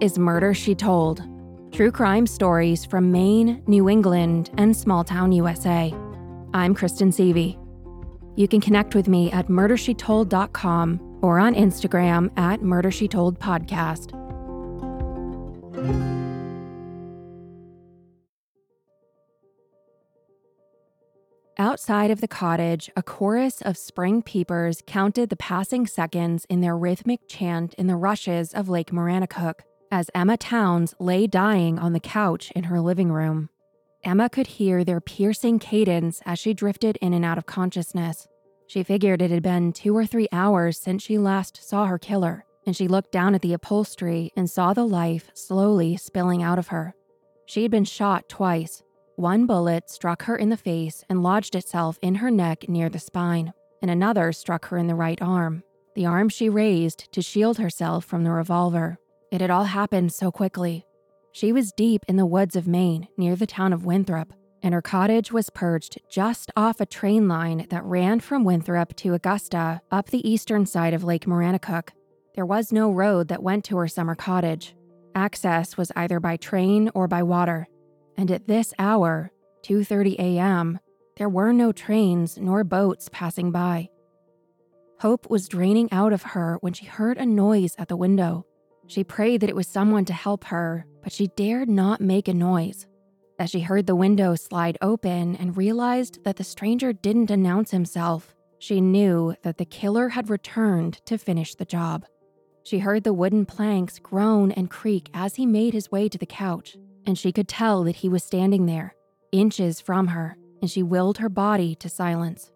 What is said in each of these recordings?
Is Murder She Told true crime stories from Maine, New England, and small town USA. I'm Kristen Seavey. You can connect with me at murdershetold.com or on Instagram at murdershetoldpodcast. Outside of the cottage, a chorus of spring peepers counted the passing seconds in their rhythmic chant in the rushes of Lake Maranacook as Emma Townes lay dying on the couch in her living room. Emma could hear their piercing cadence as she drifted in and out of consciousness. She figured it had been two or three hours since she last saw her killer, and she looked down at the upholstery and saw the life slowly spilling out of her. She had been shot twice, one bullet struck her in the face and lodged itself in her neck near the spine, and another struck her in the right arm, the arm she raised to shield herself from the revolver. It had all happened so quickly. She was deep in the woods of Maine, near the town of Winthrop, and her cottage was perched just off a train line that ran from Winthrop to Augusta up the eastern side of Lake Maranacook. There was no road that went to her summer cottage. Access was either by train or by water, and at this hour, 2:30 a.m., there were no trains nor boats passing by. Hope was draining out of her when she heard a noise at the window. She prayed that it was someone to help her, but she dared not make a noise. As she heard the window slide open and realized that the stranger didn't announce himself, she knew that the killer had returned to finish the job. She heard the wooden planks groan and creak as he made his way to the couch, and she could tell that he was standing there, inches from her, and she willed her body to silence.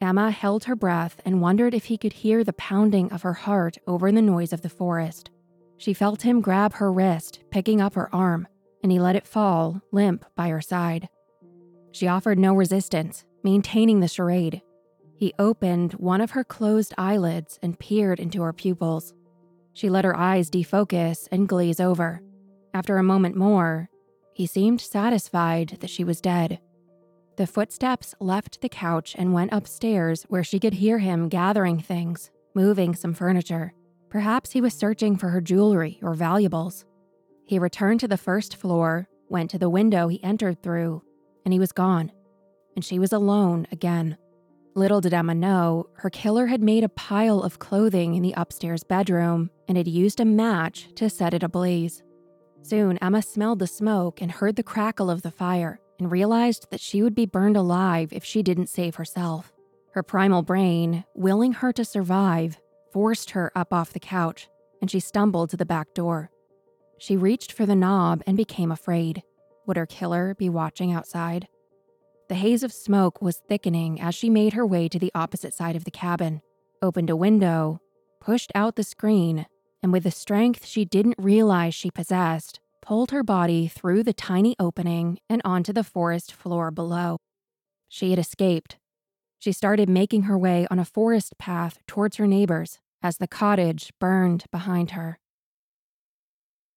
Emma held her breath and wondered if he could hear the pounding of her heart over the noise of the forest. She felt him grab her wrist, picking up her arm, and he let it fall, limp, by her side. She offered no resistance, maintaining the charade. He opened one of her closed eyelids and peered into her pupils. She let her eyes defocus and glaze over. After a moment more, he seemed satisfied that she was dead. The footsteps left the couch and went upstairs where she could hear him gathering things, moving some furniture. Perhaps he was searching for her jewelry or valuables. He returned to the first floor, went to the window he entered through, and he was gone. And she was alone again. Little did Emma know, her killer had made a pile of clothing in the upstairs bedroom and had used a match to set it ablaze. Soon, Emma smelled the smoke and heard the crackle of the fire and realized that she would be burned alive if she didn't save herself. Her primal brain, willing her to survive, forced her up off the couch, and she stumbled to the back door. She reached for the knob and became afraid. Would her killer be watching outside? The haze of smoke was thickening as she made her way to the opposite side of the cabin, opened a window, pushed out the screen, and with a strength she didn't realize she possessed, pulled her body through the tiny opening and onto the forest floor below. She had escaped. She started making her way on a forest path towards her neighbors, as the cottage burned behind her.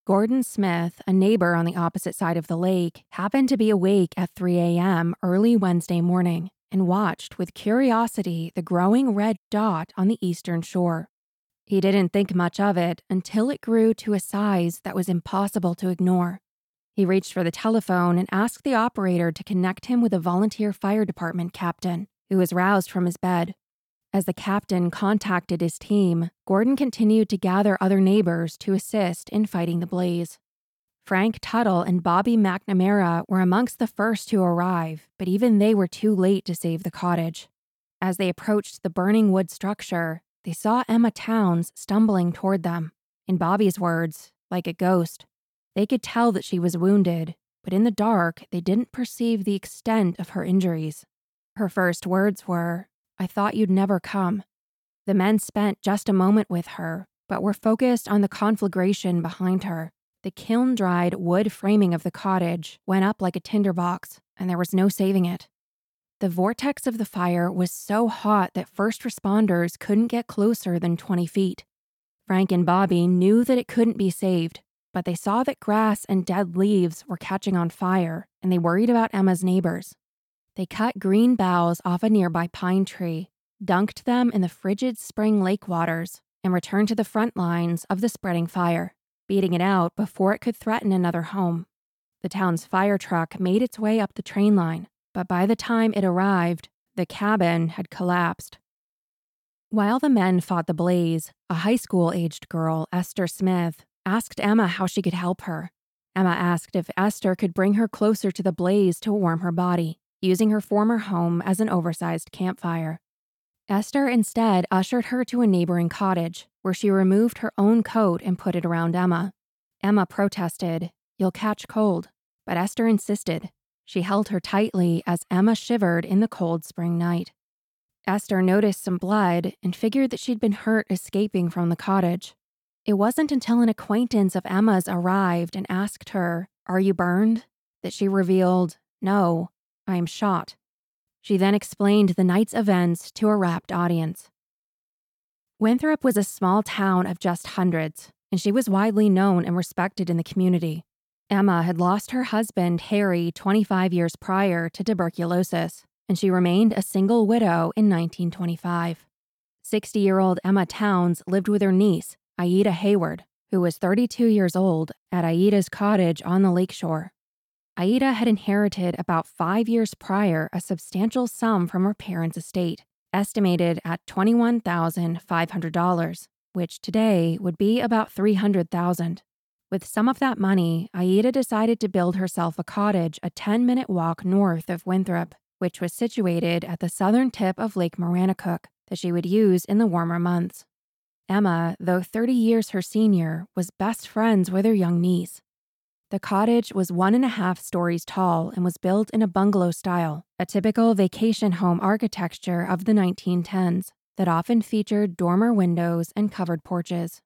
Gordon Smith, a neighbor on the opposite side of the lake, happened to be awake at 3 a.m. early Wednesday morning and watched with curiosity the growing red dot on the eastern shore. He didn't think much of it until it grew to a size that was impossible to ignore. He reached for the telephone and asked the operator to connect him with a volunteer fire department captain, who was roused from his bed. As the captain contacted his team, Gordon continued to gather other neighbors to assist in fighting the blaze. Frank Tuttle and Bobby McNamara were amongst the first to arrive, but even they were too late to save the cottage. As they approached the burning wood structure, they saw Emma Townes stumbling toward them. In Bobby's words, like a ghost. They could tell that she was wounded, but in the dark, they didn't perceive the extent of her injuries. Her first words were, I thought you'd never come. The men spent just a moment with her, but were focused on the conflagration behind her. The kiln dried wood framing of the cottage went up like a tinderbox, and there was no saving it. The vortex of the fire was so hot that first responders couldn't get closer than 20 feet. Frank and Bobby knew that it couldn't be saved, but they saw that grass and dead leaves were catching on fire, and they worried about Emma's neighbors. They cut green boughs off a nearby pine tree, dunked them in the frigid spring lake waters, and returned to the front lines of the spreading fire. beating it out before it could threaten another home. The town's fire truck made its way up the train line, but by the time it arrived, the cabin had collapsed. While the men fought the blaze, a high school aged girl, Esther Smith, asked Emma how she could help her. Emma asked if Esther could bring her closer to the blaze to warm her body, using her former home as an oversized campfire. Esther instead ushered her to a neighboring cottage, where she removed her own coat and put it around Emma. Emma protested, You'll catch cold, but Esther insisted. She held her tightly as Emma shivered in the cold spring night. Esther noticed some blood and figured that she'd been hurt escaping from the cottage. It wasn't until an acquaintance of Emma's arrived and asked her, Are you burned? that she revealed, No, I am shot. She then explained the night's events to a rapt audience. Winthrop was a small town of just hundreds, and she was widely known and respected in the community. Emma had lost her husband, Harry, 25 years prior to tuberculosis, and she remained a single widow in 1925. 60 year old Emma Townes lived with her niece, Aida Hayward, who was 32 years old, at Aida's cottage on the lakeshore. Aida had inherited about five years prior a substantial sum from her parents' estate, estimated at $21,500, which today would be about 300,000. With some of that money, Aida decided to build herself a cottage a 10 minute walk north of Winthrop which was situated at the southern tip of Lake Maranacook that she would use in the warmer months. Emma, though 30 years her senior, was best friends with her young niece. The cottage was one and a half stories tall and was built in a bungalow style, a typical vacation home architecture of the 1910s that often featured dormer windows and covered porches.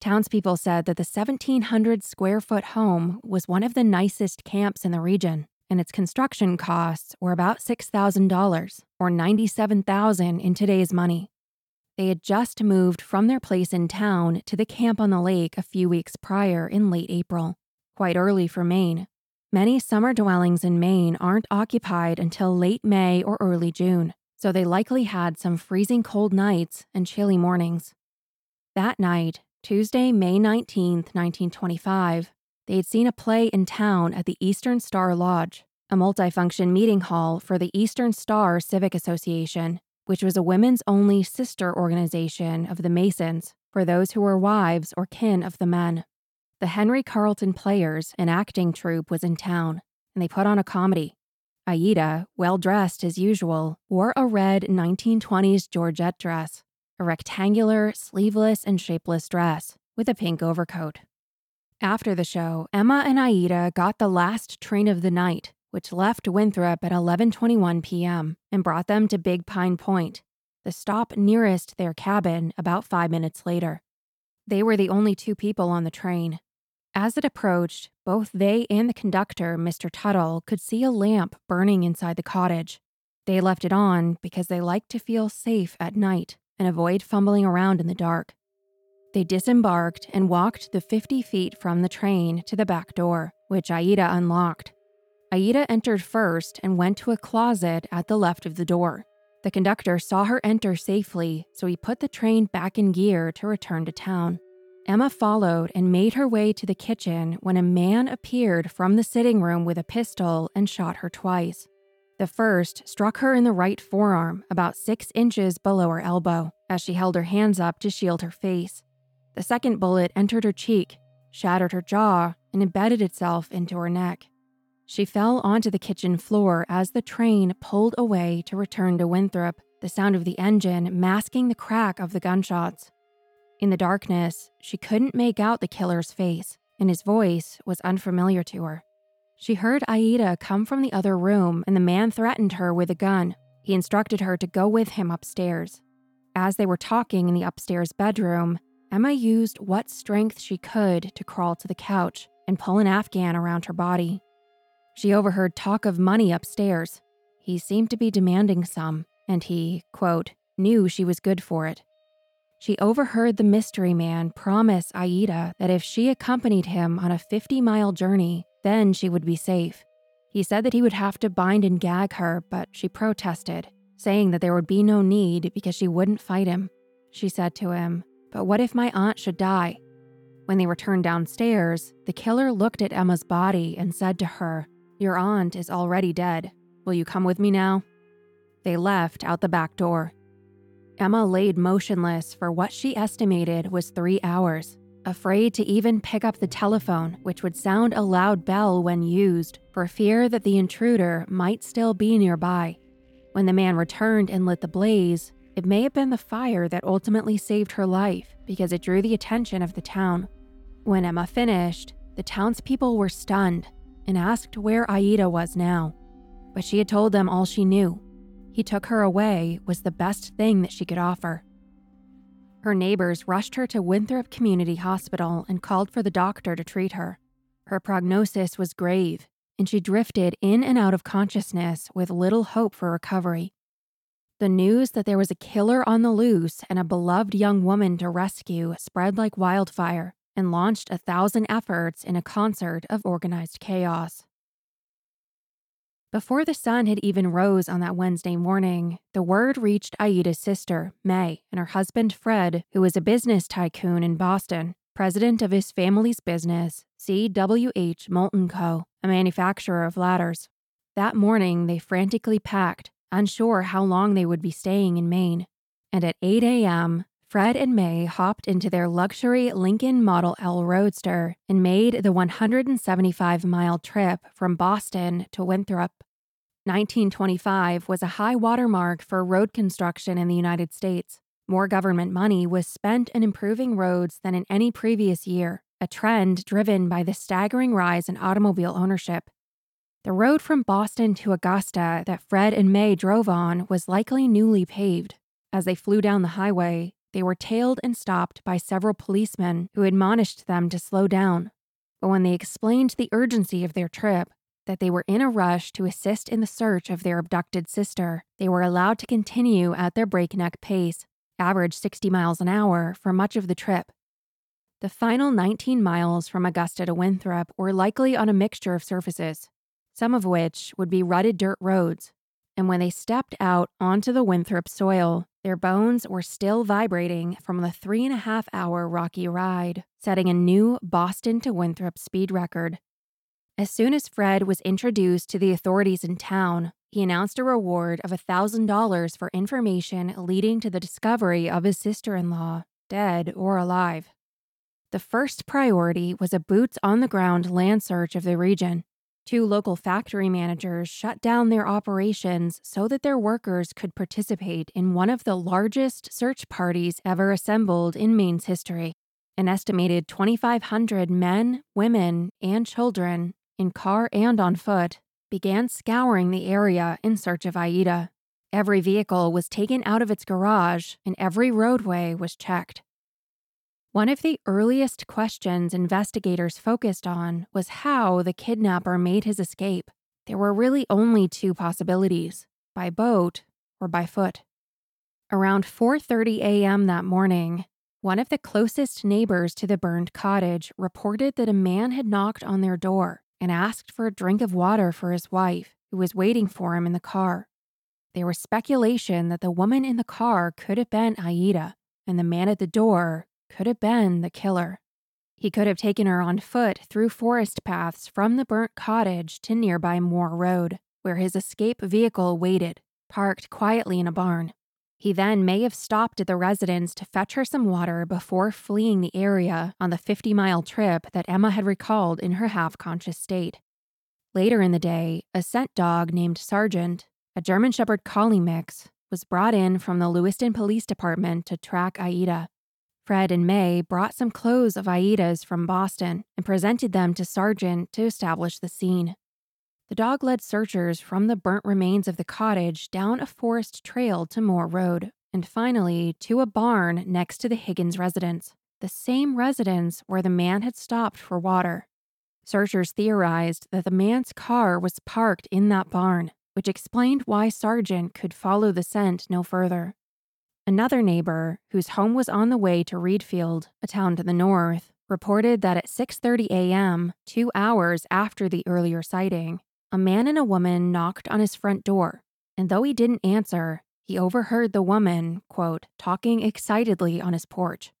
Townspeople said that the 1,700 square foot home was one of the nicest camps in the region and its construction costs were about $6,000 or $97,000 in today's money. They had just moved from their place in town to the camp on the lake a few weeks prior in late April, quite early for Maine. Many summer dwellings in Maine aren't occupied until late May or early June, so they likely had some freezing cold nights and chilly mornings. That night, Tuesday, May 19, 1925, they had seen a play in town at the Eastern Star Lodge, a multifunction meeting hall for the Eastern Star Civic Association, which was a women's only sister organization of the Masons for those who were wives or kin of the men. The Henry Carlton Players, an acting troupe, was in town, and they put on a comedy. Aida, well dressed as usual, wore a red 1920s Georgette dress, a rectangular, sleeveless, and shapeless dress with a pink overcoat. After the show, Emma and Aida got the last train of the night, which left Winthrop at 11:21 p.m. and brought them to Big Pine Point, the stop nearest their cabin about 5 minutes later. They were the only two people on the train. As it approached, both they and the conductor, Mr. Tuttle, could see a lamp burning inside the cottage. They left it on because they liked to feel safe at night and avoid fumbling around in the dark. They disembarked and walked the 50 feet from the train to the back door, which Aida unlocked. Aida entered first and went to a closet at the left of the door. The conductor saw her enter safely, so he put the train back in gear to return to town. Emma followed and made her way to the kitchen when a man appeared from the sitting room with a pistol and shot her twice. The first struck her in the right forearm, about six inches below her elbow, as she held her hands up to shield her face. The second bullet entered her cheek, shattered her jaw, and embedded itself into her neck. She fell onto the kitchen floor as the train pulled away to return to Winthrop, the sound of the engine masking the crack of the gunshots. In the darkness, she couldn't make out the killer's face, and his voice was unfamiliar to her. She heard Aida come from the other room, and the man threatened her with a gun. He instructed her to go with him upstairs. As they were talking in the upstairs bedroom, Emma used what strength she could to crawl to the couch and pull an Afghan around her body. She overheard talk of money upstairs. He seemed to be demanding some, and he, quote, knew she was good for it. She overheard the mystery man promise Aida that if she accompanied him on a 50 mile journey, then she would be safe. He said that he would have to bind and gag her, but she protested, saying that there would be no need because she wouldn't fight him. She said to him, but what if my aunt should die? When they returned downstairs, the killer looked at Emma's body and said to her, Your aunt is already dead. Will you come with me now? They left out the back door. Emma laid motionless for what she estimated was three hours, afraid to even pick up the telephone, which would sound a loud bell when used, for fear that the intruder might still be nearby. When the man returned and lit the blaze, it may have been the fire that ultimately saved her life because it drew the attention of the town. When Emma finished, the townspeople were stunned and asked where Aida was now. But she had told them all she knew. He took her away was the best thing that she could offer. Her neighbors rushed her to Winthrop Community Hospital and called for the doctor to treat her. Her prognosis was grave, and she drifted in and out of consciousness with little hope for recovery. The news that there was a killer on the loose and a beloved young woman to rescue spread like wildfire and launched a thousand efforts in a concert of organized chaos. Before the sun had even rose on that Wednesday morning, the word reached Aida's sister, May, and her husband, Fred, who was a business tycoon in Boston, president of his family's business, CWH Moulton Co., a manufacturer of ladders. That morning, they frantically packed, unsure how long they would be staying in Maine. And at 8 a.m., Fred and May hopped into their luxury Lincoln Model L Roadster and made the 175 mile trip from Boston to Winthrop. 1925 was a high watermark for road construction in the United States. More government money was spent in improving roads than in any previous year, a trend driven by the staggering rise in automobile ownership. The road from Boston to Augusta that Fred and May drove on was likely newly paved. As they flew down the highway, they were tailed and stopped by several policemen who admonished them to slow down. But when they explained the urgency of their trip, that they were in a rush to assist in the search of their abducted sister, they were allowed to continue at their breakneck pace, average 60 miles an hour, for much of the trip. The final 19 miles from Augusta to Winthrop were likely on a mixture of surfaces, some of which would be rutted dirt roads. And when they stepped out onto the Winthrop soil, their bones were still vibrating from the three and a half hour rocky ride, setting a new Boston to Winthrop speed record. As soon as Fred was introduced to the authorities in town, he announced a reward of $1,000 for information leading to the discovery of his sister in law, dead or alive. The first priority was a boots on the ground land search of the region. Two local factory managers shut down their operations so that their workers could participate in one of the largest search parties ever assembled in Maine's history. An estimated 2,500 men, women, and children, in car and on foot, began scouring the area in search of Aida. Every vehicle was taken out of its garage and every roadway was checked. One of the earliest questions investigators focused on was how the kidnapper made his escape. There were really only two possibilities, by boat or by foot. Around 4:30 a.m. that morning, one of the closest neighbors to the burned cottage reported that a man had knocked on their door and asked for a drink of water for his wife, who was waiting for him in the car. There was speculation that the woman in the car could have been Aida, and the man at the door could have been the killer. He could have taken her on foot through forest paths from the burnt cottage to nearby Moore Road, where his escape vehicle waited, parked quietly in a barn. He then may have stopped at the residence to fetch her some water before fleeing the area on the 50 mile trip that Emma had recalled in her half conscious state. Later in the day, a scent dog named Sergeant, a German Shepherd Collie mix, was brought in from the Lewiston Police Department to track Aida. Fred and May brought some clothes of Aida's from Boston and presented them to Sargent to establish the scene. The dog led searchers from the burnt remains of the cottage down a forest trail to Moore Road, and finally to a barn next to the Higgins residence, the same residence where the man had stopped for water. Searchers theorized that the man's car was parked in that barn, which explained why Sargent could follow the scent no further. Another neighbor, whose home was on the way to Readfield, a town to the north, reported that at 6:30 a.m., 2 hours after the earlier sighting, a man and a woman knocked on his front door, and though he didn't answer, he overheard the woman, quote, talking excitedly on his porch.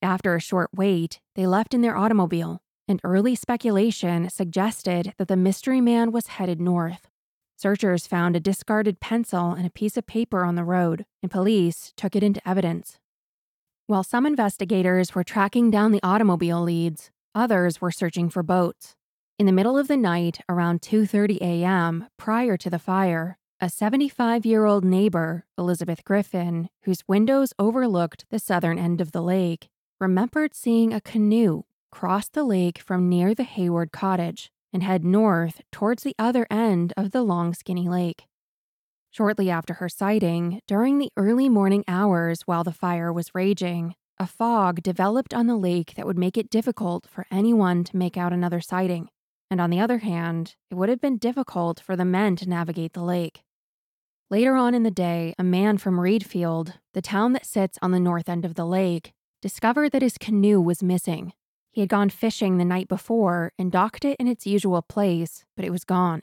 After a short wait, they left in their automobile, and early speculation suggested that the mystery man was headed north. Searchers found a discarded pencil and a piece of paper on the road, and police took it into evidence. While some investigators were tracking down the automobile leads, others were searching for boats. In the middle of the night, around 2:30 a.m., prior to the fire, a 75-year-old neighbor, Elizabeth Griffin, whose windows overlooked the southern end of the lake, remembered seeing a canoe cross the lake from near the Hayward cottage and head north towards the other end of the long, skinny lake. Shortly after her sighting, during the early morning hours while the fire was raging, a fog developed on the lake that would make it difficult for anyone to make out another sighting. And on the other hand, it would have been difficult for the men to navigate the lake. Later on in the day, a man from Readfield, the town that sits on the north end of the lake, discovered that his canoe was missing he had gone fishing the night before and docked it in its usual place, but it was gone.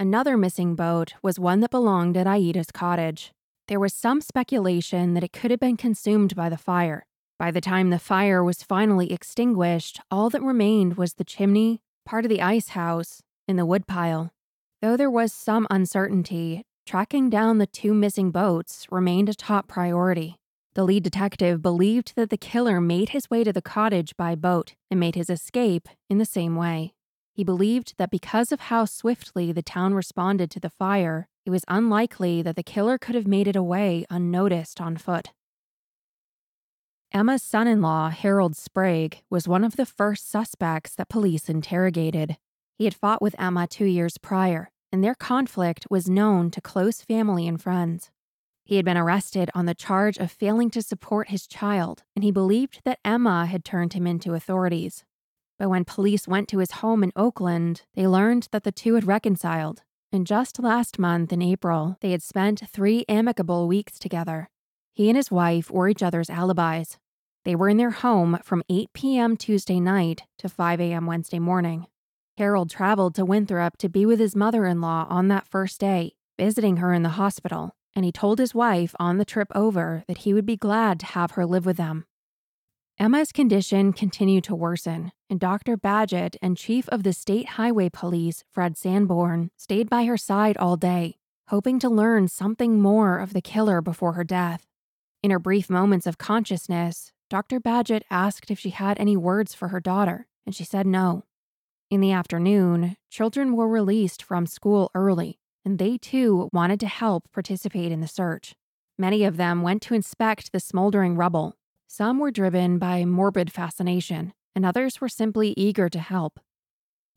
Another missing boat was one that belonged at Aida's cottage. There was some speculation that it could have been consumed by the fire. By the time the fire was finally extinguished, all that remained was the chimney, part of the ice house, and the woodpile. Though there was some uncertainty, tracking down the two missing boats remained a top priority. The lead detective believed that the killer made his way to the cottage by boat and made his escape in the same way. He believed that because of how swiftly the town responded to the fire, it was unlikely that the killer could have made it away unnoticed on foot. Emma's son in law, Harold Sprague, was one of the first suspects that police interrogated. He had fought with Emma two years prior, and their conflict was known to close family and friends. He had been arrested on the charge of failing to support his child, and he believed that Emma had turned him into authorities. But when police went to his home in Oakland, they learned that the two had reconciled, and just last month in April, they had spent three amicable weeks together. He and his wife were each other's alibis. They were in their home from 8 p.m. Tuesday night to 5 a.m. Wednesday morning. Harold traveled to Winthrop to be with his mother in law on that first day, visiting her in the hospital and he told his wife on the trip over that he would be glad to have her live with them. Emma's condition continued to worsen, and Dr. Badgett and Chief of the State Highway Police, Fred Sanborn, stayed by her side all day, hoping to learn something more of the killer before her death. In her brief moments of consciousness, Dr. Badgett asked if she had any words for her daughter, and she said no. In the afternoon, children were released from school early, and they too wanted to help participate in the search. Many of them went to inspect the smoldering rubble. Some were driven by morbid fascination, and others were simply eager to help.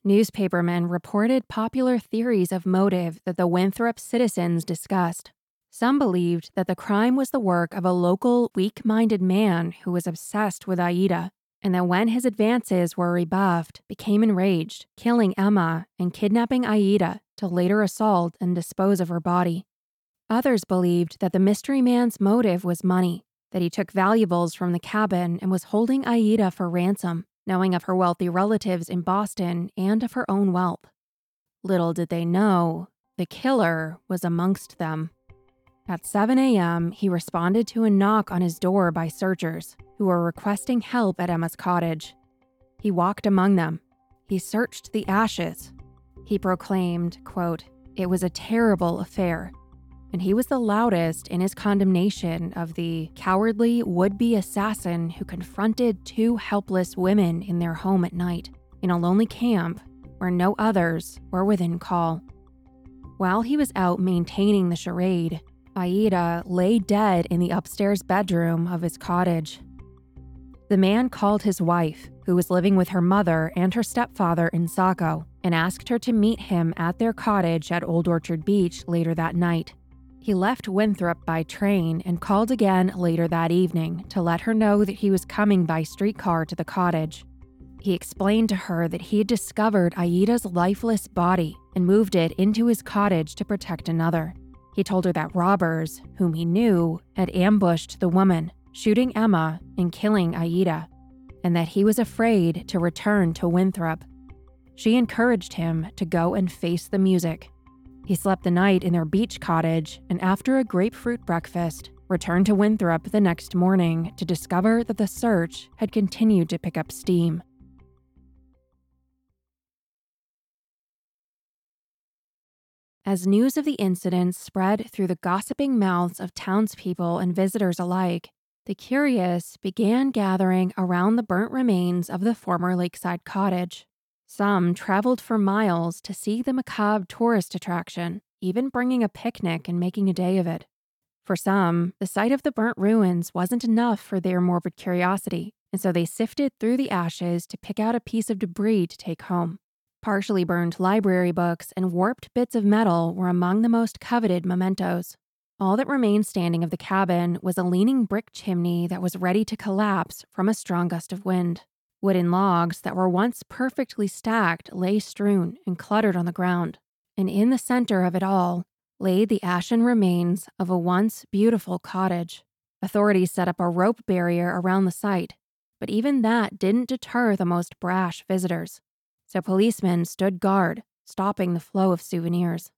Newspapermen reported popular theories of motive that the Winthrop citizens discussed. Some believed that the crime was the work of a local, weak minded man who was obsessed with Aida, and that when his advances were rebuffed, became enraged, killing Emma and kidnapping Aida to later assault and dispose of her body. Others believed that the mystery man's motive was money, that he took valuables from the cabin and was holding Aida for ransom, knowing of her wealthy relatives in Boston and of her own wealth. Little did they know, the killer was amongst them. At 7 a.m., he responded to a knock on his door by searchers who were requesting help at Emma's cottage. He walked among them. He searched the ashes, he proclaimed, quote, It was a terrible affair. And he was the loudest in his condemnation of the cowardly would be assassin who confronted two helpless women in their home at night in a lonely camp where no others were within call. While he was out maintaining the charade, Aida lay dead in the upstairs bedroom of his cottage. The man called his wife, who was living with her mother and her stepfather in Saco, and asked her to meet him at their cottage at Old Orchard Beach later that night. He left Winthrop by train and called again later that evening to let her know that he was coming by streetcar to the cottage. He explained to her that he had discovered Aida's lifeless body and moved it into his cottage to protect another. He told her that robbers, whom he knew, had ambushed the woman shooting Emma and killing Aida, and that he was afraid to return to Winthrop. She encouraged him to go and face the music. He slept the night in their beach cottage, and after a grapefruit breakfast, returned to Winthrop the next morning to discover that the search had continued to pick up steam. As news of the incident spread through the gossiping mouths of townspeople and visitors alike, the curious began gathering around the burnt remains of the former lakeside cottage. Some traveled for miles to see the macabre tourist attraction, even bringing a picnic and making a day of it. For some, the sight of the burnt ruins wasn't enough for their morbid curiosity, and so they sifted through the ashes to pick out a piece of debris to take home. Partially burned library books and warped bits of metal were among the most coveted mementos. All that remained standing of the cabin was a leaning brick chimney that was ready to collapse from a strong gust of wind. Wooden logs that were once perfectly stacked lay strewn and cluttered on the ground, and in the center of it all lay the ashen remains of a once beautiful cottage. Authorities set up a rope barrier around the site, but even that didn't deter the most brash visitors. So policemen stood guard, stopping the flow of souvenirs.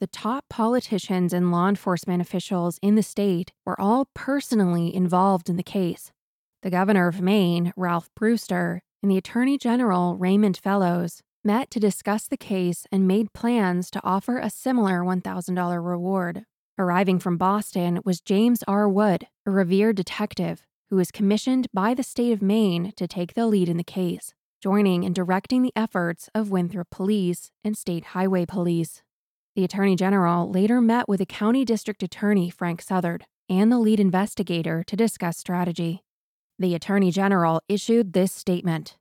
The top politicians and law enforcement officials in the state were all personally involved in the case, the governor of Maine, Ralph Brewster, and the attorney general, Raymond Fellows, met to discuss the case and made plans to offer a similar $1,000 reward. Arriving from Boston was James R. Wood, a revered detective who was commissioned by the state of Maine to take the lead in the case, joining and directing the efforts of Winthrop Police and State Highway Police. The Attorney General later met with the County District Attorney Frank Southard and the lead investigator to discuss strategy. The Attorney General issued this statement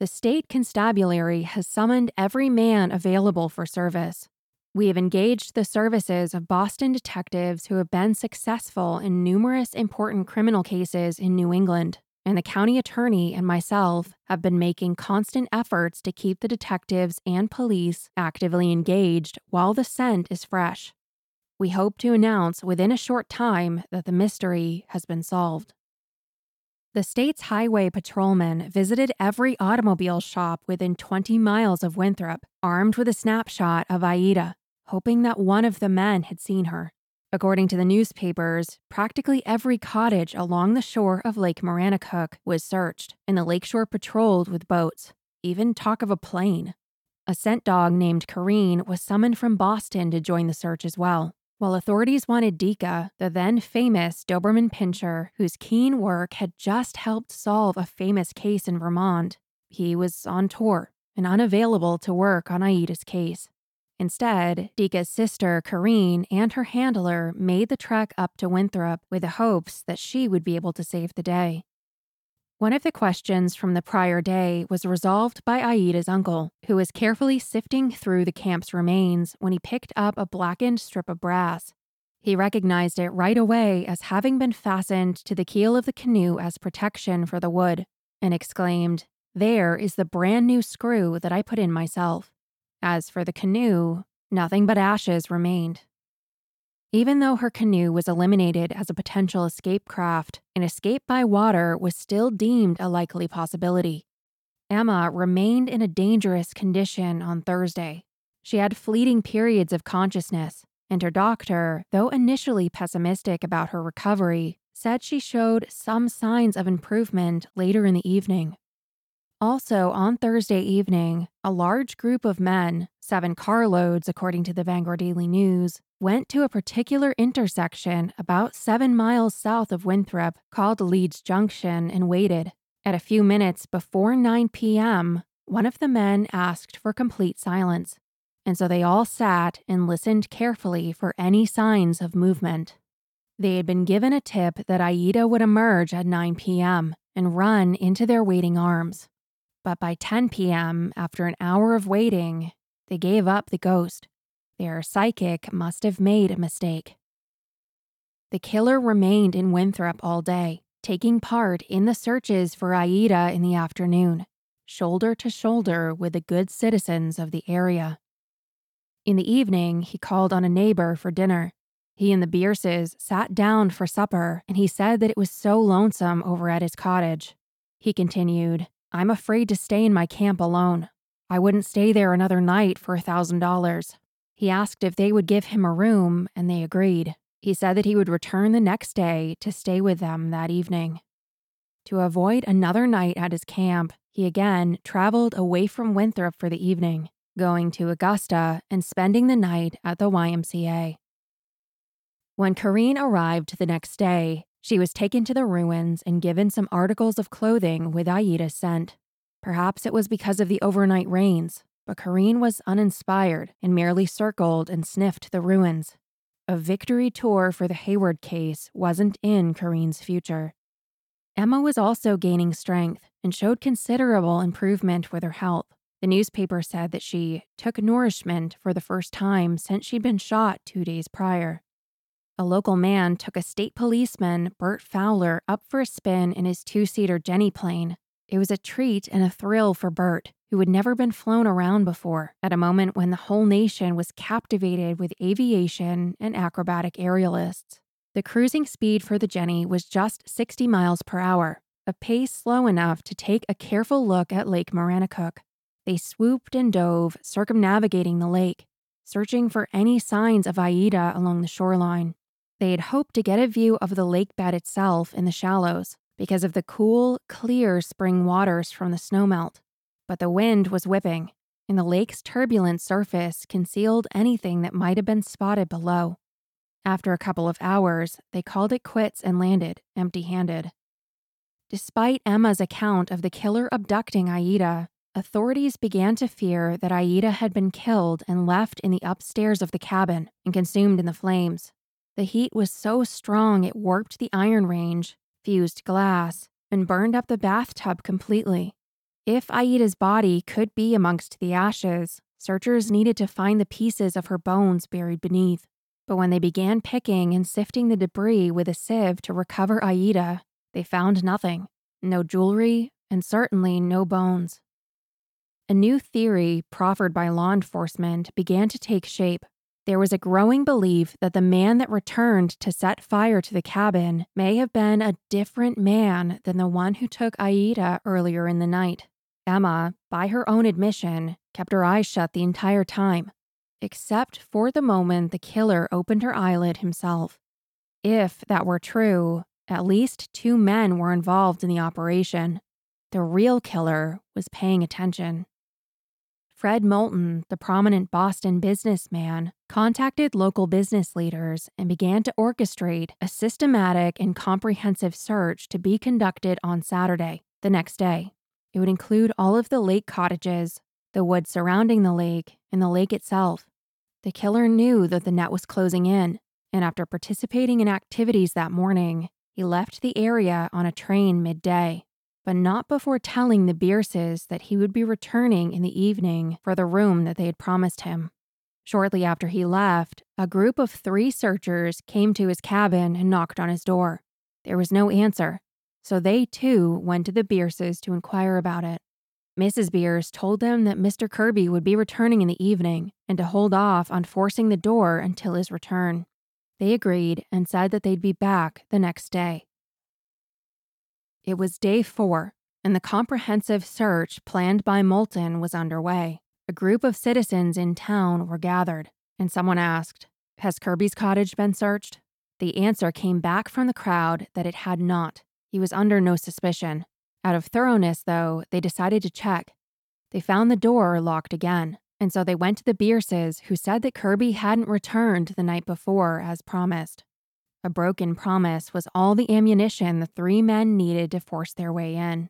The State Constabulary has summoned every man available for service. We have engaged the services of Boston detectives who have been successful in numerous important criminal cases in New England, and the county attorney and myself have been making constant efforts to keep the detectives and police actively engaged while the scent is fresh. We hope to announce within a short time that the mystery has been solved. The state's highway patrolman visited every automobile shop within 20 miles of Winthrop, armed with a snapshot of Aida, hoping that one of the men had seen her. According to the newspapers, practically every cottage along the shore of Lake Maranacook was searched, and the lakeshore patrolled with boats, even talk of a plane. A scent dog named Kareen was summoned from Boston to join the search as well. While authorities wanted Dika, the then famous Doberman Pinscher, whose keen work had just helped solve a famous case in Vermont, he was on tour and unavailable to work on Aida's case. Instead, Dika's sister, Kareen, and her handler made the trek up to Winthrop with the hopes that she would be able to save the day. One of the questions from the prior day was resolved by Aida's uncle, who was carefully sifting through the camp's remains when he picked up a blackened strip of brass. He recognized it right away as having been fastened to the keel of the canoe as protection for the wood, and exclaimed, There is the brand new screw that I put in myself. As for the canoe, nothing but ashes remained. Even though her canoe was eliminated as a potential escape craft, an escape by water was still deemed a likely possibility. Emma remained in a dangerous condition on Thursday. She had fleeting periods of consciousness, and her doctor, though initially pessimistic about her recovery, said she showed some signs of improvement later in the evening. Also, on Thursday evening, a large group of men, seven carloads according to the Bangor Daily News, went to a particular intersection about seven miles south of Winthrop called Leeds Junction and waited. At a few minutes before 9 p.m., one of the men asked for complete silence, and so they all sat and listened carefully for any signs of movement. They had been given a tip that Aida would emerge at 9 p.m. and run into their waiting arms. But by 10 p.m., after an hour of waiting, they gave up the ghost. Their psychic must have made a mistake. The killer remained in Winthrop all day, taking part in the searches for Aida in the afternoon, shoulder to shoulder with the good citizens of the area. In the evening, he called on a neighbor for dinner. He and the Bierces sat down for supper, and he said that it was so lonesome over at his cottage. He continued, I'm afraid to stay in my camp alone. I wouldn't stay there another night for a $1,000. He asked if they would give him a room, and they agreed. He said that he would return the next day to stay with them that evening. To avoid another night at his camp, he again traveled away from Winthrop for the evening, going to Augusta and spending the night at the YMCA. When Kareen arrived the next day, she was taken to the ruins and given some articles of clothing with Aida's scent. Perhaps it was because of the overnight rains, but Kareen was uninspired and merely circled and sniffed the ruins. A victory tour for the Hayward case wasn't in Kareen's future. Emma was also gaining strength and showed considerable improvement with her health. The newspaper said that she took nourishment for the first time since she'd been shot two days prior. A local man took a state policeman, Bert Fowler, up for a spin in his two seater Jenny plane. It was a treat and a thrill for Bert, who had never been flown around before, at a moment when the whole nation was captivated with aviation and acrobatic aerialists. The cruising speed for the Jenny was just 60 miles per hour, a pace slow enough to take a careful look at Lake Maranacook. They swooped and dove, circumnavigating the lake, searching for any signs of Aida along the shoreline. They had hoped to get a view of the lake bed itself in the shallows because of the cool, clear spring waters from the snowmelt. But the wind was whipping, and the lake's turbulent surface concealed anything that might have been spotted below. After a couple of hours, they called it quits and landed, empty handed. Despite Emma's account of the killer abducting Aida, authorities began to fear that Aida had been killed and left in the upstairs of the cabin and consumed in the flames. The heat was so strong it warped the iron range, fused glass, and burned up the bathtub completely. If Aida's body could be amongst the ashes, searchers needed to find the pieces of her bones buried beneath. But when they began picking and sifting the debris with a sieve to recover Aida, they found nothing no jewelry, and certainly no bones. A new theory proffered by law enforcement began to take shape. There was a growing belief that the man that returned to set fire to the cabin may have been a different man than the one who took Aida earlier in the night. Emma, by her own admission, kept her eyes shut the entire time, except for the moment the killer opened her eyelid himself. If that were true, at least two men were involved in the operation. The real killer was paying attention. Fred Moulton, the prominent Boston businessman, contacted local business leaders and began to orchestrate a systematic and comprehensive search to be conducted on Saturday, the next day. It would include all of the lake cottages, the woods surrounding the lake, and the lake itself. The killer knew that the net was closing in, and after participating in activities that morning, he left the area on a train midday, but not before telling the Bierces that he would be returning in the evening for the room that they had promised him. Shortly after he left, a group of three searchers came to his cabin and knocked on his door. There was no answer, so they too went to the Bierces to inquire about it. Mrs. Beers told them that Mr. Kirby would be returning in the evening and to hold off on forcing the door until his return. They agreed and said that they'd be back the next day. It was day four, and the comprehensive search planned by Moulton was underway. A group of citizens in town were gathered, and someone asked, Has Kirby's cottage been searched? The answer came back from the crowd that it had not. He was under no suspicion, out of thoroughness, though, they decided to check. They found the door locked again, and so they went to the Bierces, who said that Kirby hadn't returned the night before as promised. A broken promise was all the ammunition the three men needed to force their way in.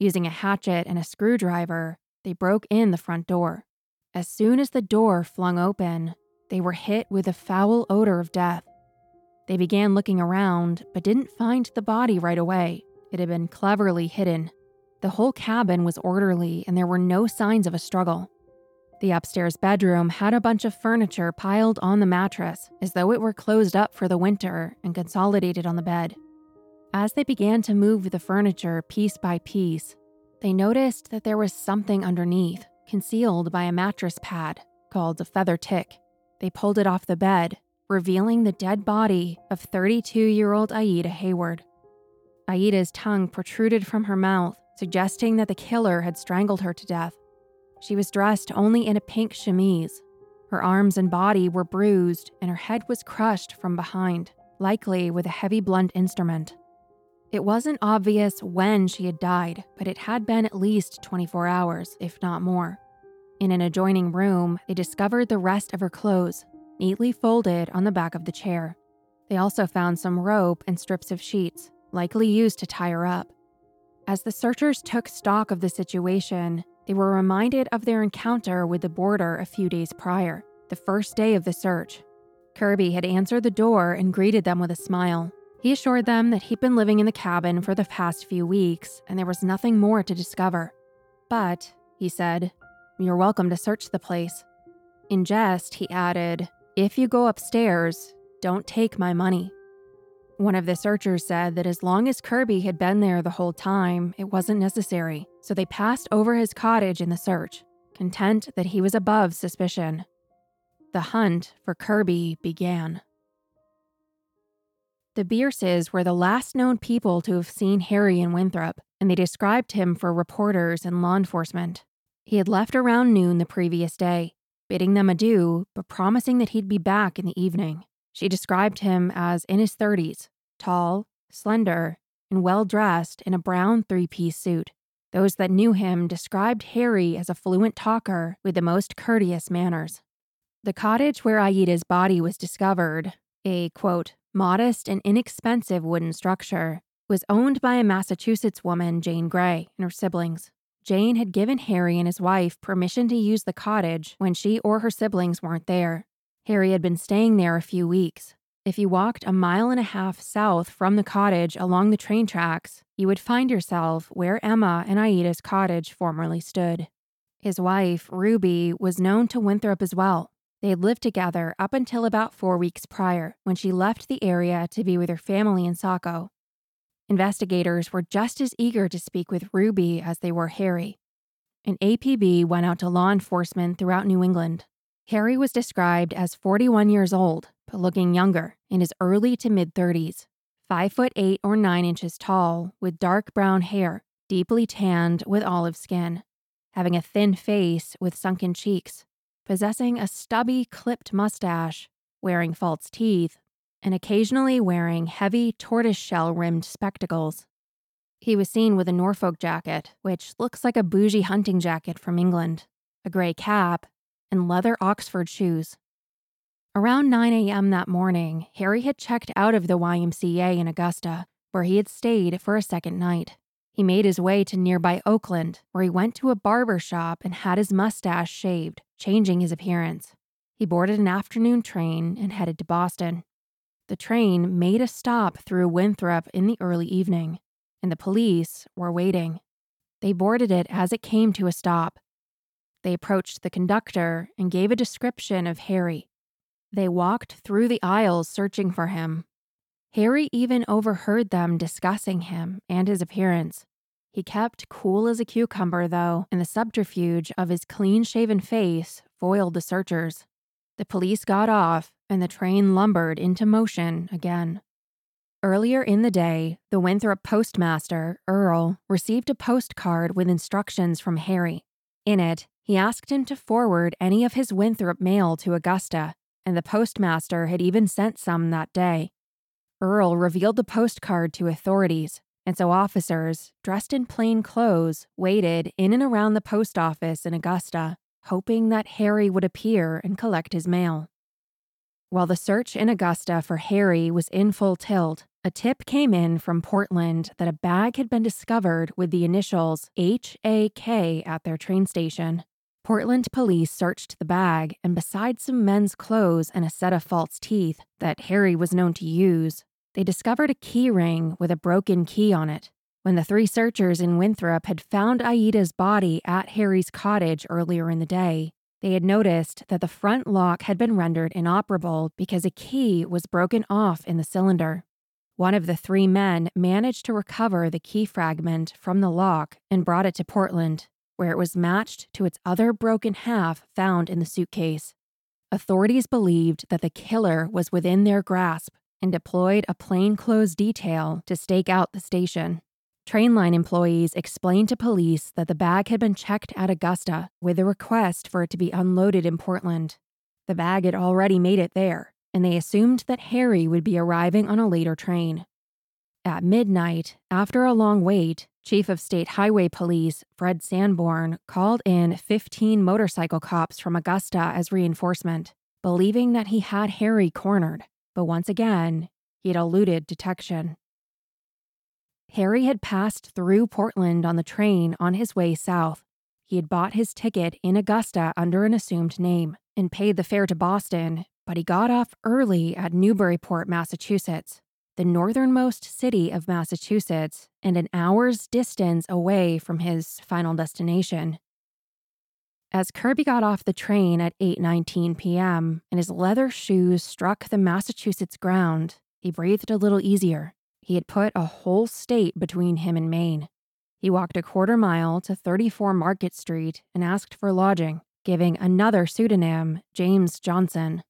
Using a hatchet and a screwdriver, they broke in the front door. As soon as the door flung open, they were hit with a foul odor of death. They began looking around, but didn't find the body right away. It had been cleverly hidden. The whole cabin was orderly and there were no signs of a struggle. The upstairs bedroom had a bunch of furniture piled on the mattress as though it were closed up for the winter and consolidated on the bed. As they began to move the furniture piece by piece, they noticed that there was something underneath, concealed by a mattress pad called a feather tick. They pulled it off the bed, revealing the dead body of 32 year old Aida Hayward. Aida's tongue protruded from her mouth, suggesting that the killer had strangled her to death. She was dressed only in a pink chemise. Her arms and body were bruised, and her head was crushed from behind, likely with a heavy blunt instrument. It wasn't obvious when she had died, but it had been at least 24 hours, if not more. In an adjoining room, they discovered the rest of her clothes, neatly folded on the back of the chair. They also found some rope and strips of sheets, likely used to tie her up. As the searchers took stock of the situation, they were reminded of their encounter with the boarder a few days prior, the first day of the search. Kirby had answered the door and greeted them with a smile. He assured them that he'd been living in the cabin for the past few weeks and there was nothing more to discover. But, he said, you're welcome to search the place. In jest, he added, If you go upstairs, don't take my money. One of the searchers said that as long as Kirby had been there the whole time, it wasn't necessary, so they passed over his cottage in the search, content that he was above suspicion. The hunt for Kirby began. The Bierces were the last known people to have seen Harry in Winthrop, and they described him for reporters and law enforcement. He had left around noon the previous day, bidding them adieu, but promising that he'd be back in the evening. She described him as in his 30s, tall, slender, and well dressed in a brown three piece suit. Those that knew him described Harry as a fluent talker with the most courteous manners. The cottage where Aida's body was discovered, a quote, modest and inexpensive wooden structure, was owned by a Massachusetts woman, Jane Gray, and her siblings. Jane had given Harry and his wife permission to use the cottage when she or her siblings weren't there. Harry had been staying there a few weeks. If you walked a mile and a half south from the cottage along the train tracks, you would find yourself where Emma and Aida's cottage formerly stood. His wife, Ruby, was known to Winthrop as well. They had lived together up until about four weeks prior, when she left the area to be with her family in Saco. Investigators were just as eager to speak with Ruby as they were Harry. An APB went out to law enforcement throughout New England. Harry was described as 41 years old, but looking younger, in his early to mid 30s. 5 foot 8 or 9 inches tall, with dark brown hair, deeply tanned with olive skin, having a thin face with sunken cheeks, possessing a stubby, clipped mustache, wearing false teeth, and occasionally wearing heavy tortoiseshell rimmed spectacles. He was seen with a Norfolk jacket, which looks like a bougie hunting jacket from England, a gray cap, and leather Oxford shoes. Around 9 a.m. that morning, Harry had checked out of the YMCA in Augusta, where he had stayed for a second night. He made his way to nearby Oakland, where he went to a barber shop and had his mustache shaved, changing his appearance. He boarded an afternoon train and headed to Boston. The train made a stop through Winthrop in the early evening, and the police were waiting. They boarded it as it came to a stop. They approached the conductor and gave a description of Harry. They walked through the aisles searching for him. Harry even overheard them discussing him and his appearance. He kept cool as a cucumber, though, and the subterfuge of his clean shaven face foiled the searchers. The police got off and the train lumbered into motion again. Earlier in the day, the Winthrop postmaster, Earl, received a postcard with instructions from Harry. In it, he asked him to forward any of his Winthrop mail to Augusta, and the postmaster had even sent some that day. Earl revealed the postcard to authorities, and so officers, dressed in plain clothes, waited in and around the post office in Augusta, hoping that Harry would appear and collect his mail. While the search in Augusta for Harry was in full tilt, a tip came in from Portland that a bag had been discovered with the initials HAK at their train station. Portland police searched the bag, and besides some men's clothes and a set of false teeth that Harry was known to use, they discovered a key ring with a broken key on it. When the three searchers in Winthrop had found Aida's body at Harry's cottage earlier in the day, they had noticed that the front lock had been rendered inoperable because a key was broken off in the cylinder. One of the three men managed to recover the key fragment from the lock and brought it to Portland, where it was matched to its other broken half found in the suitcase. Authorities believed that the killer was within their grasp and deployed a plainclothes detail to stake out the station. Trainline employees explained to police that the bag had been checked at Augusta with a request for it to be unloaded in Portland. The bag had already made it there, and they assumed that Harry would be arriving on a later train. At midnight, after a long wait, Chief of State Highway Police Fred Sanborn called in 15 motorcycle cops from Augusta as reinforcement, believing that he had Harry cornered, but once again, he had eluded detection. Harry had passed through Portland on the train on his way south. He had bought his ticket in Augusta under an assumed name and paid the fare to Boston, but he got off early at Newburyport, Massachusetts, the northernmost city of Massachusetts and an hour's distance away from his final destination. As Kirby got off the train at 8:19 p.m. and his leather shoes struck the Massachusetts ground, he breathed a little easier. He had put a whole state between him and Maine. He walked a quarter mile to 34 Market Street and asked for lodging, giving another pseudonym, James Johnson.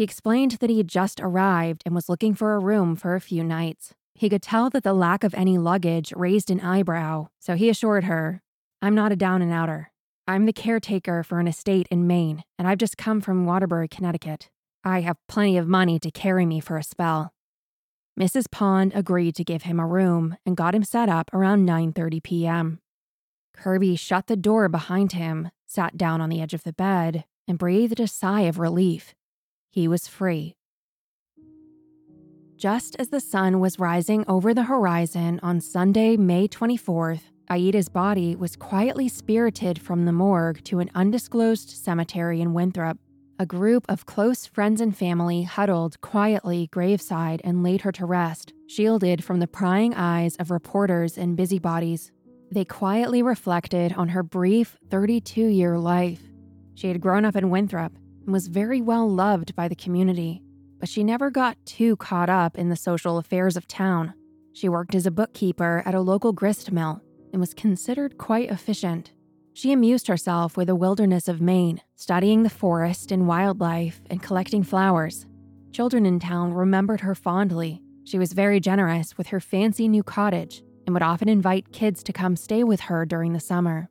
He explained that he had just arrived and was looking for a room for a few nights. He could tell that the lack of any luggage raised an eyebrow, so he assured her, I'm not a down and outer. I'm the caretaker for an estate in Maine, and I've just come from Waterbury, Connecticut. I have plenty of money to carry me for a spell. Mrs. Pond agreed to give him a room and got him set up around 9:30 p.m. Kirby shut the door behind him, sat down on the edge of the bed, and breathed a sigh of relief. He was free. Just as the sun was rising over the horizon on Sunday, May 24th, Aida's body was quietly spirited from the morgue to an undisclosed cemetery in Winthrop. A group of close friends and family huddled quietly graveside and laid her to rest, shielded from the prying eyes of reporters and busybodies. They quietly reflected on her brief 32 year life. She had grown up in Winthrop and was very well loved by the community, but she never got too caught up in the social affairs of town. She worked as a bookkeeper at a local grist mill and was considered quite efficient. She amused herself with the wilderness of Maine, studying the forest and wildlife and collecting flowers. Children in town remembered her fondly. She was very generous with her fancy new cottage and would often invite kids to come stay with her during the summer.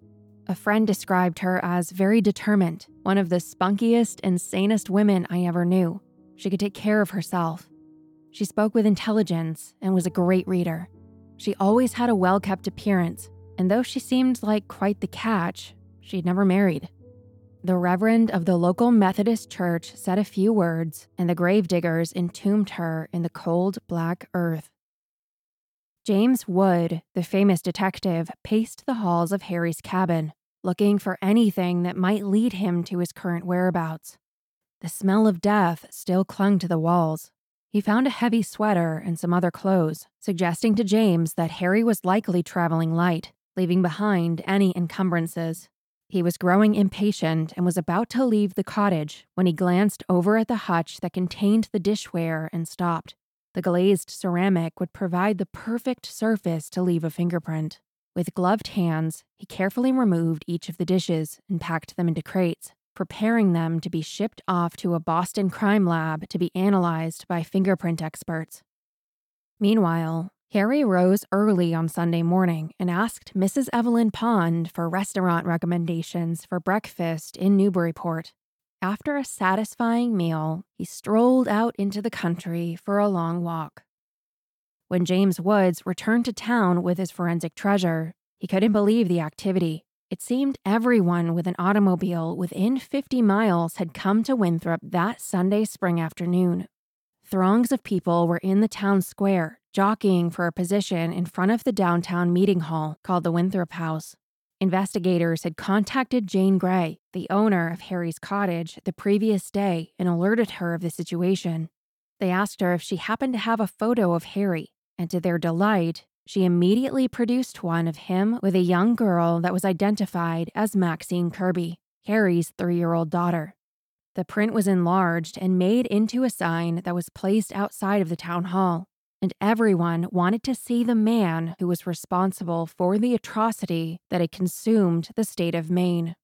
A friend described her as very determined, one of the spunkiest and sanest women I ever knew. She could take care of herself. She spoke with intelligence and was a great reader. She always had a well kept appearance, and though she seemed like quite the catch, she'd never married. The reverend of the local Methodist church said a few words, and the gravediggers entombed her in the cold black earth. James Wood, the famous detective, paced the halls of Harry's cabin, looking for anything that might lead him to his current whereabouts. The smell of death still clung to the walls. He found a heavy sweater and some other clothes, suggesting to James that Harry was likely traveling light, leaving behind any encumbrances. He was growing impatient and was about to leave the cottage when he glanced over at the hutch that contained the dishware and stopped. The glazed ceramic would provide the perfect surface to leave a fingerprint. With gloved hands, he carefully removed each of the dishes and packed them into crates, preparing them to be shipped off to a Boston crime lab to be analyzed by fingerprint experts. Meanwhile, Harry rose early on Sunday morning and asked Mrs. Evelyn Pond for restaurant recommendations for breakfast in Newburyport. After a satisfying meal, he strolled out into the country for a long walk. When James Woods returned to town with his forensic treasure, he couldn't believe the activity. It seemed everyone with an automobile within 50 miles had come to Winthrop that Sunday spring afternoon. Throngs of people were in the town square, jockeying for a position in front of the downtown meeting hall called the Winthrop House. Investigators had contacted Jane Gray, the owner of Harry's cottage, the previous day and alerted her of the situation. They asked her if she happened to have a photo of Harry, and to their delight, she immediately produced one of him with a young girl that was identified as Maxine Kirby, Harry's three year old daughter. The print was enlarged and made into a sign that was placed outside of the town hall, and everyone wanted to see the man who was responsible for the atrocity that had consumed the state of Maine.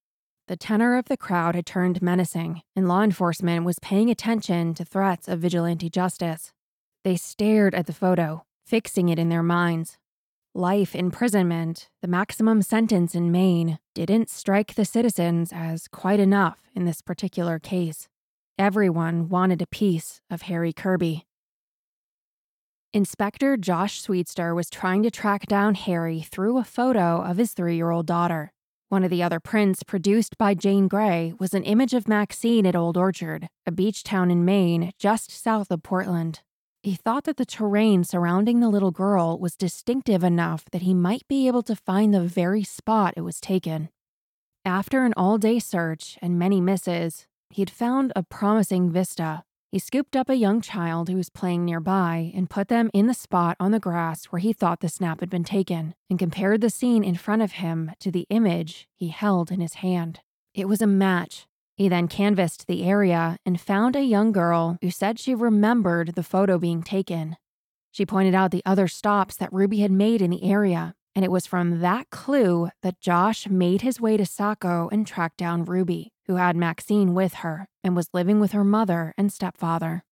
The tenor of the crowd had turned menacing, and law enforcement was paying attention to threats of vigilante justice. They stared at the photo, fixing it in their minds. Life imprisonment, the maximum sentence in Maine, didn't strike the citizens as quite enough in this particular case. Everyone wanted a piece of Harry Kirby. Inspector Josh Sweetster was trying to track down Harry through a photo of his three year old daughter. One of the other prints, produced by Jane Gray, was an image of Maxine at Old Orchard, a beach town in Maine just south of Portland. He thought that the terrain surrounding the little girl was distinctive enough that he might be able to find the very spot it was taken. After an all day search and many misses, he had found a promising vista. He scooped up a young child who was playing nearby and put them in the spot on the grass where he thought the snap had been taken, and compared the scene in front of him to the image he held in his hand. It was a match. He then canvassed the area and found a young girl who said she remembered the photo being taken. She pointed out the other stops that Ruby had made in the area, and it was from that clue that Josh made his way to Saco and tracked down Ruby who had Maxine with her and was living with her mother and stepfather.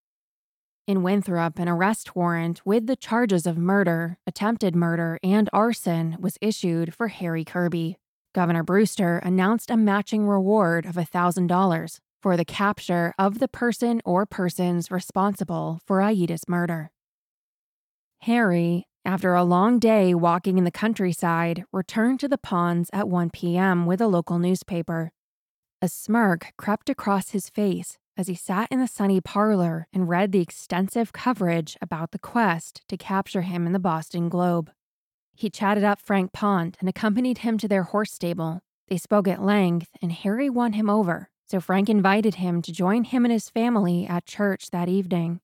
In Winthrop, an arrest warrant with the charges of murder, attempted murder, and arson was issued for Harry Kirby. Governor Brewster announced a matching reward of $1,000 for the capture of the person or persons responsible for Aida's murder. Harry, after a long day walking in the countryside, returned to the ponds at 1 p.m. with a local newspaper a smirk crept across his face as he sat in the sunny parlor and read the extensive coverage about the quest to capture him in the Boston Globe. He chatted up Frank Pond and accompanied him to their horse stable. They spoke at length, and Harry won him over, so Frank invited him to join him and his family at church that evening.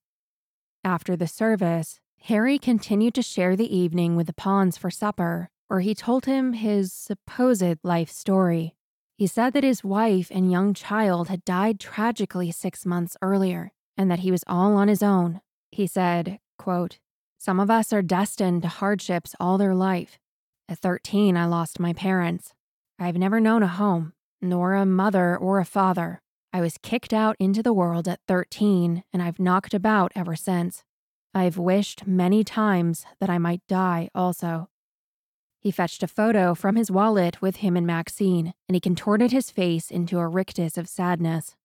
After the service, Harry continued to share the evening with the Ponds for supper, where he told him his supposed life story. He said that his wife and young child had died tragically six months earlier and that he was all on his own. He said, quote, Some of us are destined to hardships all their life. At 13, I lost my parents. I've never known a home, nor a mother or a father. I was kicked out into the world at 13, and I've knocked about ever since. I've wished many times that I might die also. He fetched a photo from his wallet with him and Maxine, and he contorted his face into a rictus of sadness.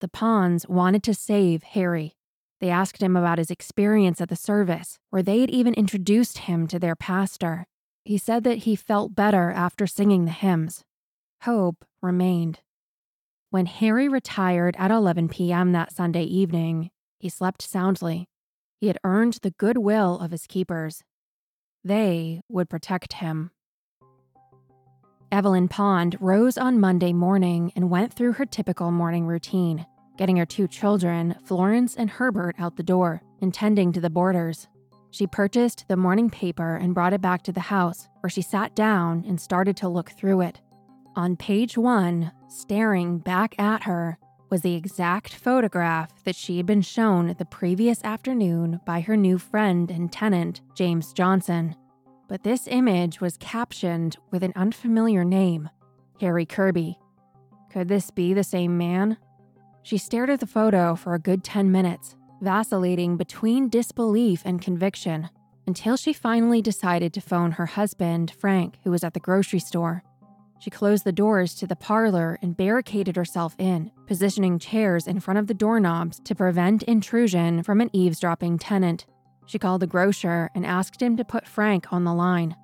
The Ponds wanted to save Harry. They asked him about his experience at the service, where they had even introduced him to their pastor. He said that he felt better after singing the hymns. Hope remained. When Harry retired at 11 p.m. that Sunday evening, he slept soundly. He had earned the goodwill of his keepers they would protect him. Evelyn Pond rose on Monday morning and went through her typical morning routine, getting her two children, Florence and Herbert, out the door and tending to the boarders. She purchased the morning paper and brought it back to the house, where she sat down and started to look through it. On page one, staring back at her, was the exact photograph that she had been shown the previous afternoon by her new friend and tenant, James Johnson. But this image was captioned with an unfamiliar name Harry Kirby. Could this be the same man? She stared at the photo for a good 10 minutes, vacillating between disbelief and conviction, until she finally decided to phone her husband, Frank, who was at the grocery store. She closed the doors to the parlor and barricaded herself in, positioning chairs in front of the doorknobs to prevent intrusion from an eavesdropping tenant. She called the grocer and asked him to put Frank on the line.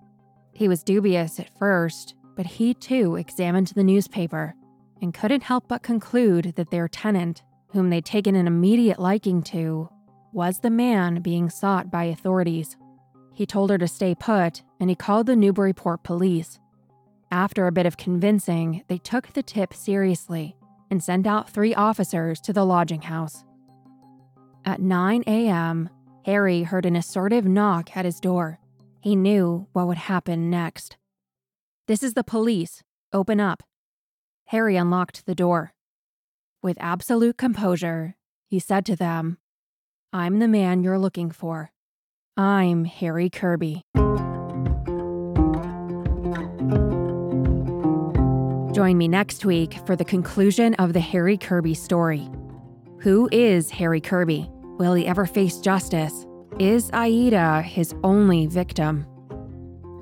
He was dubious at first, but he too examined the newspaper and couldn't help but conclude that their tenant, whom they'd taken an immediate liking to, was the man being sought by authorities. He told her to stay put and he called the Newburyport police. After a bit of convincing, they took the tip seriously and sent out three officers to the lodging house. At 9 a.m., Harry heard an assertive knock at his door. He knew what would happen next. This is the police. Open up. Harry unlocked the door. With absolute composure, he said to them, I'm the man you're looking for. I'm Harry Kirby. Join me next week for the conclusion of the Harry Kirby story. Who is Harry Kirby? Will he ever face justice? Is Aida his only victim?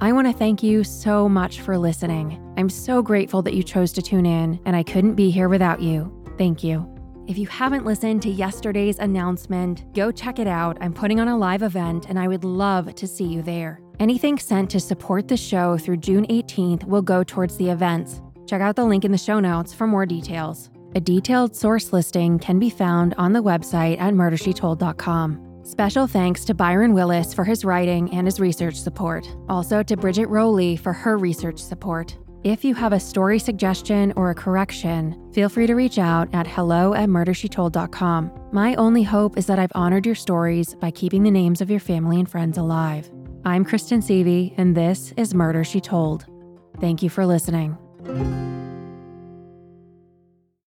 I want to thank you so much for listening. I'm so grateful that you chose to tune in, and I couldn't be here without you. Thank you. If you haven't listened to yesterday's announcement, go check it out. I'm putting on a live event and I would love to see you there. Anything sent to support the show through June 18th will go towards the events. Check out the link in the show notes for more details. A detailed source listing can be found on the website at murdershetold.com. Special thanks to Byron Willis for his writing and his research support. Also to Bridget Rowley for her research support. If you have a story suggestion or a correction, feel free to reach out at hello at murdershetold.com. My only hope is that I've honored your stories by keeping the names of your family and friends alive. I'm Kristen Seavey, and this is Murder She Told. Thank you for listening.